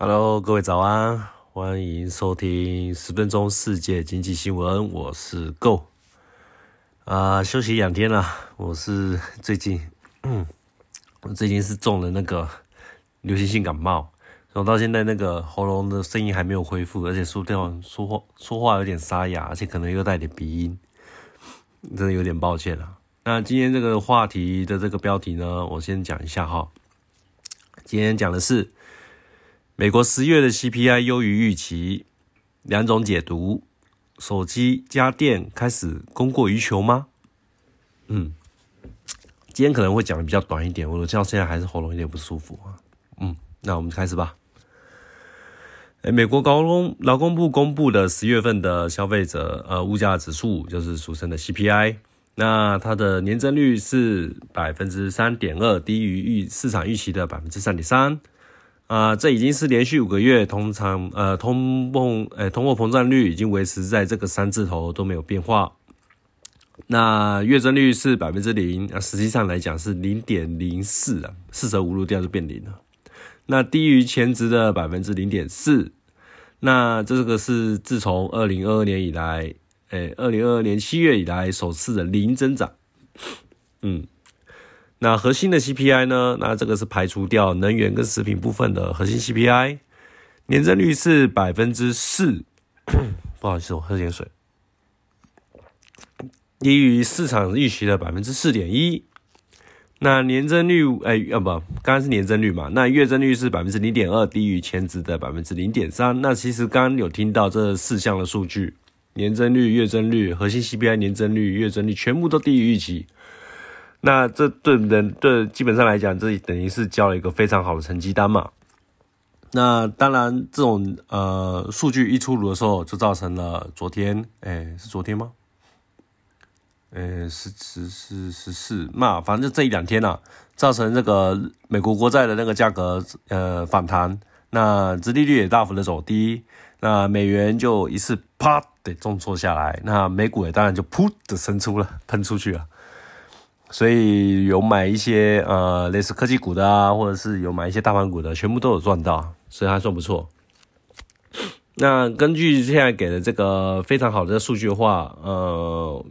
Hello，各位早安，欢迎收听十分钟世界经济新闻，我是 Go。啊，休息两天了，我是最近，嗯，我最近是中了那个流行性感冒，然后到现在那个喉咙的声音还没有恢复，而且说掉说话说话有点沙哑，而且可能又带点鼻音，真的有点抱歉了。那今天这个话题的这个标题呢，我先讲一下哈。今天讲的是。美国十月的 CPI 优于预期，两种解读：手机、家电开始供过于求吗？嗯，今天可能会讲的比较短一点，我到现在还是喉咙有点不舒服啊。嗯，那我们开始吧。哎，美国劳工劳工部公布的十月份的消费者呃物价指数，就是俗称的 CPI，那它的年增率是百分之三点二，低于预市场预期的百分之三点三。啊，这已经是连续五个月通常呃通膨呃通货膨胀率已经维持在这个三字头都没有变化。那月增率是百分之零，啊，实际上来讲是零点零四啊，四舍五入掉就变零了。那低于前值的百分之零点四，那这个是自从二零二二年以来，诶，二零二二年七月以来首次的零增长。嗯。那核心的 CPI 呢？那这个是排除掉能源跟食品部分的核心 CPI，年增率是百分之四。不好意思，我喝点水。低于市场预期的百分之四点一。那年增率，哎，要不，刚刚是年增率嘛？那月增率是百分之零点二，低于前值的百分之零点三。那其实刚刚有听到这四项的数据，年增率、月增率、核心 CPI 年增率、月增率全部都低于预期。那这对人对基本上来讲，这等于是交了一个非常好的成绩单嘛。那当然，这种呃数据一出炉的时候，就造成了昨天，哎，是昨天吗？呃，十十十十四，那反正这一两天呐，造成这个美国国债的那个价格呃反弹，那殖利率也大幅的走低，那美元就一次啪的重挫下来，那美股也当然就噗的升出了，喷出去了。所以有买一些呃类似科技股的啊，或者是有买一些大盘股的，全部都有赚到，所以还算不错。那根据现在给的这个非常好的数据的话，呃，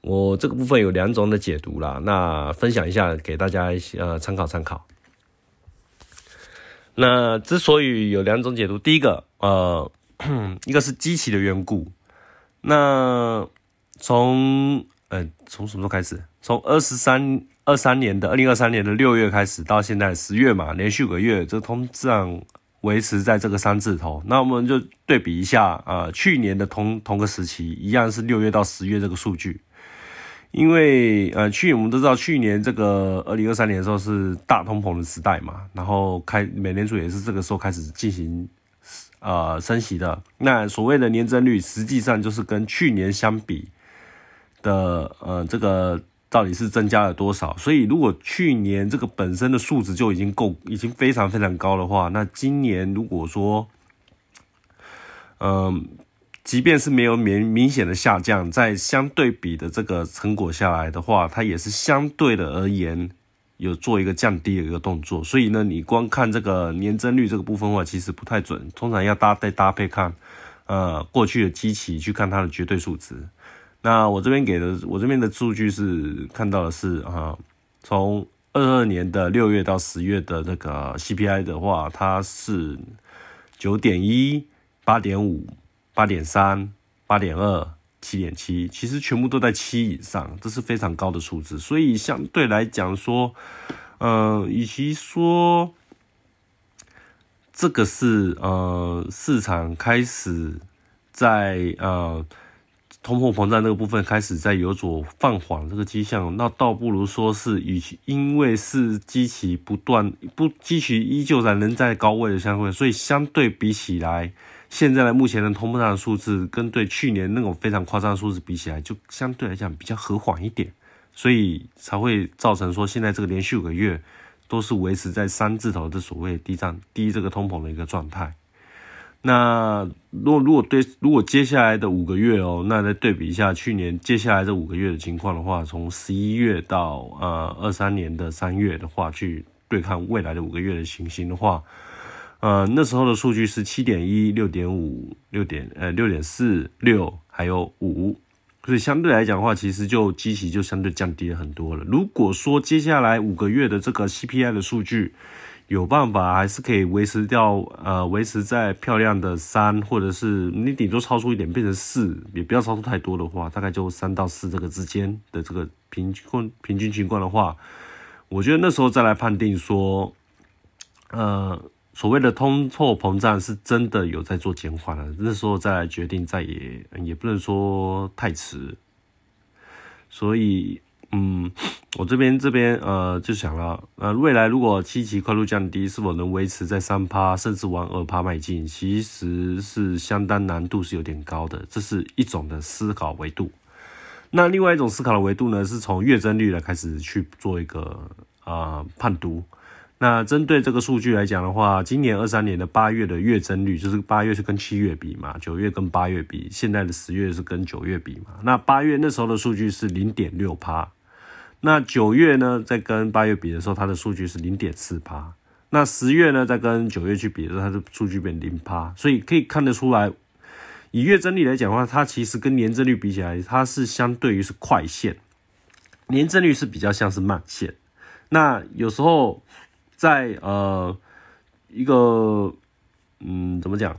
我这个部分有两种的解读啦，那分享一下给大家一些呃参考参考。那之所以有两种解读，第一个呃，一个是机器的缘故，那从呃从什么时候开始？从二十三二三年的二零二三年的六月开始，到现在十月嘛，连续五个月，这通胀维持在这个三字头。那我们就对比一下啊，去年的同同个时期，一样是六月到十月这个数据。因为呃，去我们都知道，去年这个二零二三年的时候是大通膨的时代嘛，然后开美联储也是这个时候开始进行呃升息的。那所谓的年增率，实际上就是跟去年相比的呃这个。到底是增加了多少？所以如果去年这个本身的数值就已经够，已经非常非常高的话，那今年如果说，嗯，即便是没有明明显的下降，在相对比的这个成果下来的话，它也是相对的而言有做一个降低的一个动作。所以呢，你光看这个年增率这个部分的话，其实不太准，通常要搭再搭配看，呃，过去的基期去看它的绝对数值。那我这边给的，我这边的数据是看到的是啊，从二二年的六月到十月的那个 CPI 的话，它是九点一、八点五、八点三、八点二、七点七，其实全部都在七以上，这是非常高的数字。所以相对来讲说，嗯，与其说这个是呃市场开始在呃。通货膨胀这个部分开始在有所放缓这个迹象，那倒不如说是与其因为是基期不断不基期依旧在仍在高位的相会，所以相对比起来，现在的目前的通货膨胀数字跟对去年那种非常夸张的数字比起来，就相对来讲比较和缓一点，所以才会造成说现在这个连续五个月都是维持在三字头的所谓低涨低这个通膨的一个状态。那如果如果对如果接下来的五个月哦，那再对比一下去年接下来这五个月的情况的话，从十一月到呃二三年的三月的话，去对抗未来的五个月的情形的话，呃，那时候的数据是七点一、六点五、六点呃六点四、六还有五，所以相对来讲的话，其实就基期就相对降低了很多了。如果说接下来五个月的这个 CPI 的数据有办法还是可以维持掉呃维持在漂亮的三，或者是你顶多超出一点变成四，也不要超出太多的话，大概就三到四这个之间的这个平均平均情况的话，我觉得那时候再来判定说，呃。所谓的通货膨胀是真的有在做减缓了，那时候再来决定，再也也不能说太迟。所以，嗯，我这边这边呃就想了，呃，未来如果七级快速降低，是否能维持在三趴甚至往二趴迈进，其实是相当难度是有点高的，这是一种的思考维度。那另外一种思考的维度呢，是从月增率来开始去做一个啊判读。那针对这个数据来讲的话，今年二三年的八月的月增率，就是八月是跟七月比嘛，九月跟八月比，现在的十月是跟九月比嘛。那八月那时候的数据是零点六趴，那九月呢，在跟八月比的时候，它的数据是零点四趴。那十月呢，在跟九月去比的时候，它的数据变零趴。所以可以看得出来，以月增率来讲的话，它其实跟年增率比起来，它是相对于是快线，年增率是比较像是慢线。那有时候。在呃一个嗯怎么讲？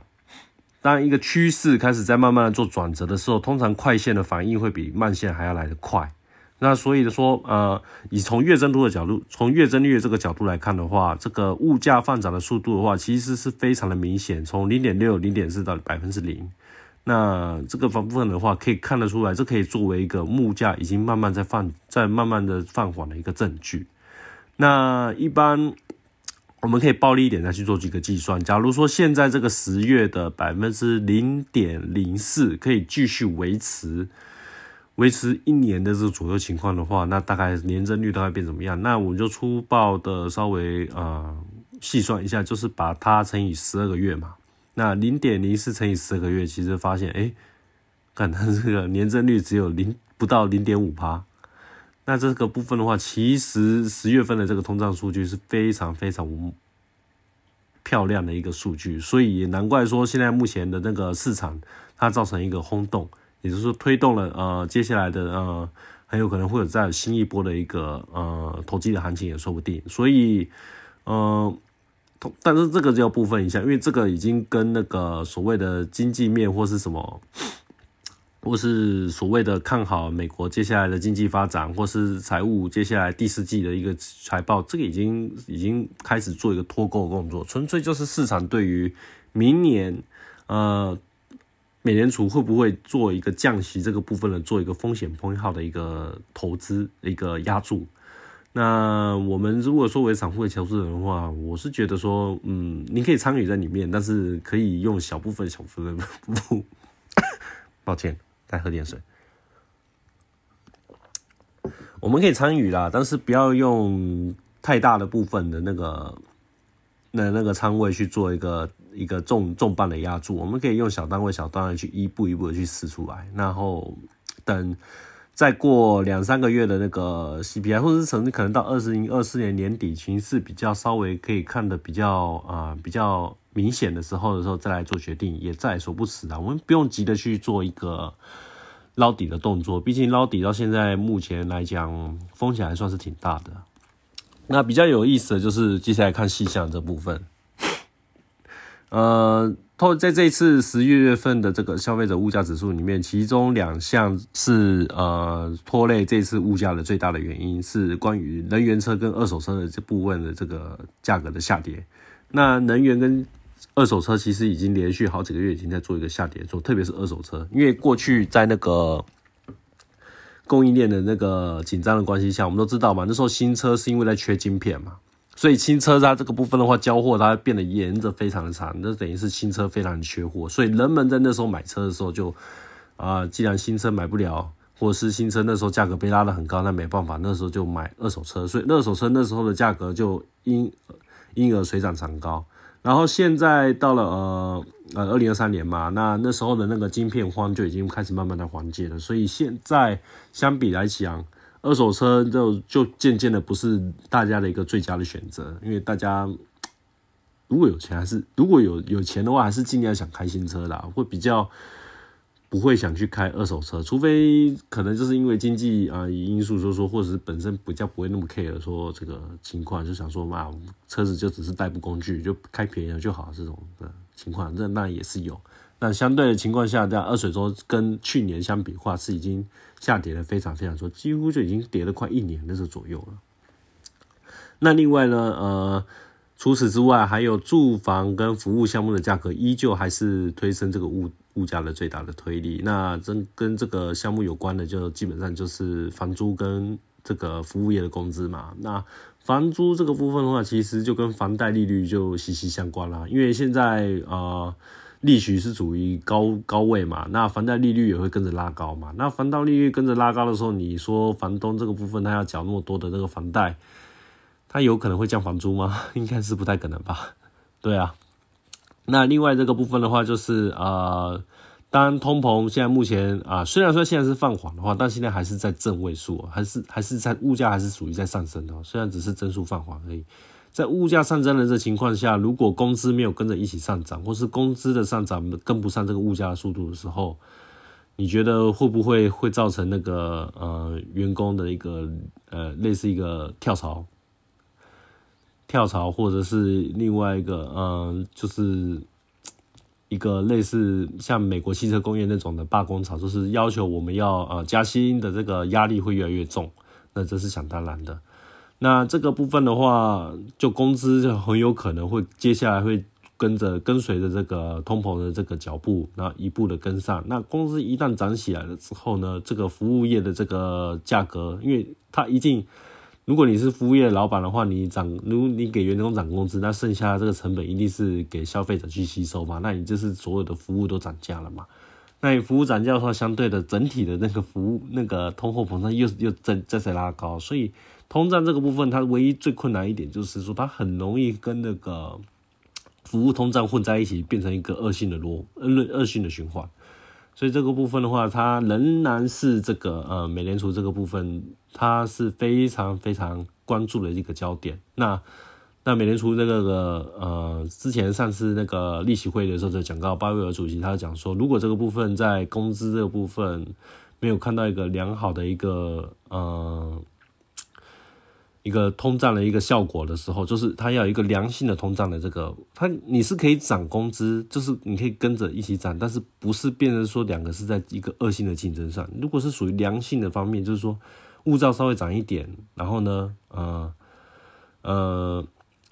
当一个趋势开始在慢慢的做转折的时候，通常快线的反应会比慢线还要来得快。那所以说呃，以从月增率的角度，从月增率这个角度来看的话，这个物价放涨的速度的话，其实是非常的明显，从零点六、零点四到百分之零。那这个方部分的话，可以看得出来，这可以作为一个物价已经慢慢在放、在慢慢的放缓的一个证据。那一般。我们可以暴力一点再去做几个计算。假如说现在这个十月的百分之零点零四可以继续维持，维持一年的这个左右情况的话，那大概年增率大概变怎么样？那我们就粗暴的稍微呃细算一下，就是把它乘以十二个月嘛。那零点零四乘以十二个月，其实发现哎，看它这个年增率只有零不到零点五趴。那这个部分的话，其实十月份的这个通胀数据是非常非常漂亮的一个数据，所以也难怪说现在目前的那个市场它造成一个轰动，也就是说推动了呃接下来的呃很有可能会有再新一波的一个呃投机的行情也说不定，所以呃，但是这个就要部分一下，因为这个已经跟那个所谓的经济面或是什么。或是所谓的看好美国接下来的经济发展，或是财务接下来第四季的一个财报，这个已经已经开始做一个脱钩工作，纯粹就是市场对于明年呃美联储会不会做一个降息这个部分的做一个风险偏好的一个投资一个压注。那我们如果说为散户的投资人的话，我是觉得说，嗯，你可以参与在里面，但是可以用小部分小部分，不抱歉。再喝点水。我们可以参与啦，但是不要用太大的部分的那个那那个仓位去做一个一个重重磅的压住。我们可以用小单位、小单位去一步一步的去试出来，然后等再过两三个月的那个 CPI，或者是甚至可能到二零二四年年底，情势比较稍微可以看的比较啊比较明显的时候的时候，再来做决定，也在所不辞啊。我们不用急着去做一个。捞底的动作，毕竟捞底到现在目前来讲，风险还算是挺大的。那比较有意思的就是接下来看细项这部分。呃，透在这次十一月份的这个消费者物价指数里面，其中两项是呃拖累这次物价的最大的原因，是关于能源车跟二手车的这部分的这个价格的下跌。那能源跟二手车其实已经连续好几个月已经在做一个下跌，做特别是二手车，因为过去在那个供应链的那个紧张的关系下，我们都知道嘛，那时候新车是因为在缺晶片嘛，所以新车它这个部分的话，交货它变得沿着非常的长，那等于是新车非常的缺货，所以人们在那时候买车的时候就啊，既然新车买不了，或者是新车那时候价格被拉得很高，那没办法，那时候就买二手车，所以二手车那时候的价格就因因而水涨船高。然后现在到了呃呃二零二三年嘛，那那时候的那个晶片荒就已经开始慢慢的缓解了，所以现在相比来讲，二手车就就渐渐的不是大家的一个最佳的选择，因为大家如果有钱，还是如果有有钱的话，还是尽量想开新车啦，会比较不会想去开二手车，除非可能就是因为经济啊因素，说说或者是本身比较不会那么 care 说这个情况，就想说嘛，车子就只是代步工具，就开便宜了就好这种的情况，那那也是有。那相对的情况下，在二手车跟去年相比话，是已经下跌了非常非常多，几乎就已经跌了快一年的这左右了。那另外呢，呃，除此之外，还有住房跟服务项目的价格，依旧还是推升这个物物价的最大的推力。那真跟这个项目有关的，就基本上就是房租跟这个服务业的工资嘛。那房租这个部分的话，其实就跟房贷利率就息息相关啦，因为现在啊。利息是处于高高位嘛，那房贷利率也会跟着拉高嘛。那房贷利率跟着拉高的时候，你说房东这个部分他要缴那么多的那个房贷，他有可能会降房租吗？应该是不太可能吧。对啊，那另外这个部分的话，就是呃，当通膨现在目前啊，虽然说现在是放缓的话，但现在还是在正位数，还是还是在物价还是属于在上升的，虽然只是增速放缓而已。在物价上涨的这情况下，如果工资没有跟着一起上涨，或是工资的上涨跟不上这个物价的速度的时候，你觉得会不会会造成那个呃员工的一个呃类似一个跳槽、跳槽，或者是另外一个嗯，就是一个类似像美国汽车工业那种的罢工潮，就是要求我们要呃加薪的这个压力会越来越重，那这是想当然的。那这个部分的话，就工资就很有可能会接下来会跟着跟随着这个通膨的这个脚步，然后一步的跟上。那工资一旦涨起来了之后呢，这个服务业的这个价格，因为它一定，如果你是服务业老板的话，你涨，如你给员工涨工资，那剩下这个成本一定是给消费者去吸收嘛，那你就是所有的服务都涨价了嘛。那你服务涨价的话，相对的整体的那个服务那个通货膨胀又又再再再拉高，所以。通胀这个部分，它唯一最困难一点就是说，它很容易跟那个服务通胀混在一起，变成一个恶性的螺恶恶性的循环。所以这个部分的话，它仍然是这个呃美联储这个部分，它是非常非常关注的一个焦点。那那美联储那个呃之前上次那个利息会的时候就讲到，鲍威尔主席他讲说，如果这个部分在工资这个部分没有看到一个良好的一个呃。一个通胀的一个效果的时候，就是它要一个良性的通胀的这个，它你是可以涨工资，就是你可以跟着一起涨，但是不是变成说两个是在一个恶性的竞争上。如果是属于良性的方面，就是说物价稍微涨一点，然后呢，呃呃，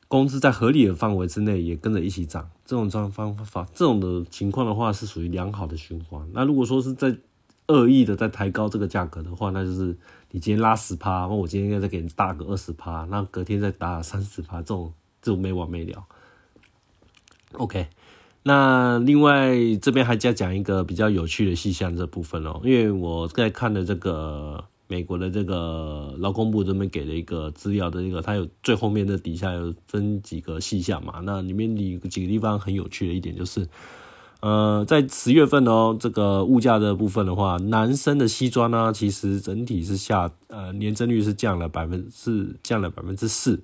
工资在合理的范围之内也跟着一起涨，这种方方法这种的情况的话是属于良好的循环。那如果说是在恶意的在抬高这个价格的话，那就是。你今天拉十趴，那我今天应该再给你大个二十趴，那隔天再打三十趴，这种这种没完没了。OK，那另外这边还加讲一个比较有趣的细项这部分哦，因为我在看的这个美国的这个劳工部这边给的一个资料的一个，它有最后面的底下有分几个细项嘛，那里面几几个地方很有趣的一点就是。呃，在十月份哦，这个物价的部分的话，男生的西装呢，其实整体是下，呃，年增率是降了百分是降了百分之四。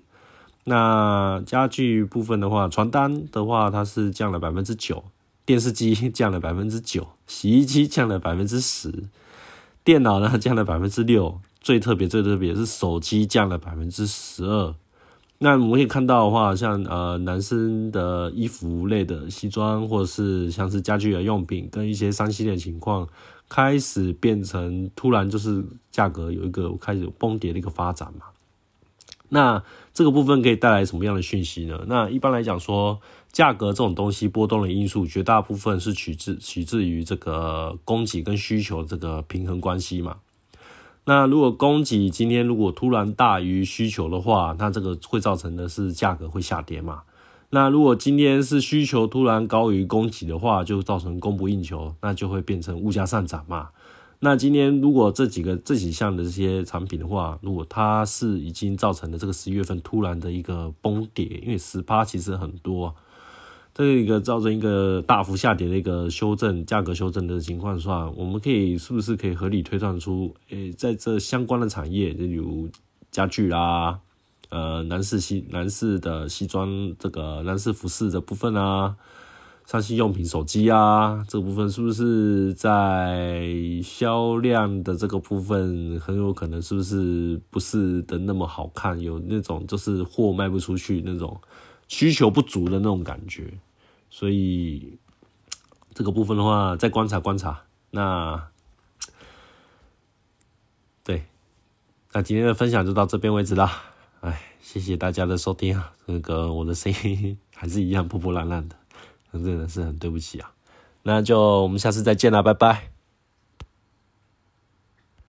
那家具部分的话，床单的话，它是降了百分之九，电视机降了百分之九，洗衣机降了百分之十，电脑呢降了百分之六，最特别最特别是手机降了百分之十二。那我们可以看到的话，像呃男生的衣服类的西装，或者是像是家具的用品，跟一些三系列情况，开始变成突然就是价格有一个开始崩跌的一个发展嘛。那这个部分可以带来什么样的讯息呢？那一般来讲说，价格这种东西波动的因素，绝大部分是取自取自于这个供给跟需求这个平衡关系嘛。那如果供给今天如果突然大于需求的话，那这个会造成的是价格会下跌嘛？那如果今天是需求突然高于供给的话，就造成供不应求，那就会变成物价上涨嘛？那今天如果这几个这几项的这些产品的话，如果它是已经造成了这个十一月份突然的一个崩跌，因为十趴其实很多。这一个造成一个大幅下跌的一个修正价格修正的情况下，我们可以是不是可以合理推断出，诶，在这相关的产业，例如家具啦、呃男士西男士的西装这个男士服饰的部分啊，上性用品手机啊这部分是不是在销量的这个部分很有可能是不是不是的那么好看，有那种就是货卖不出去那种需求不足的那种感觉，所以这个部分的话再观察观察那。对，那今天的分享就到这边为止啦。哎，谢谢大家的收听啊！那个我的声音还是一样破破烂烂的，真的是很对不起啊。那就我们下次再见啦，拜拜。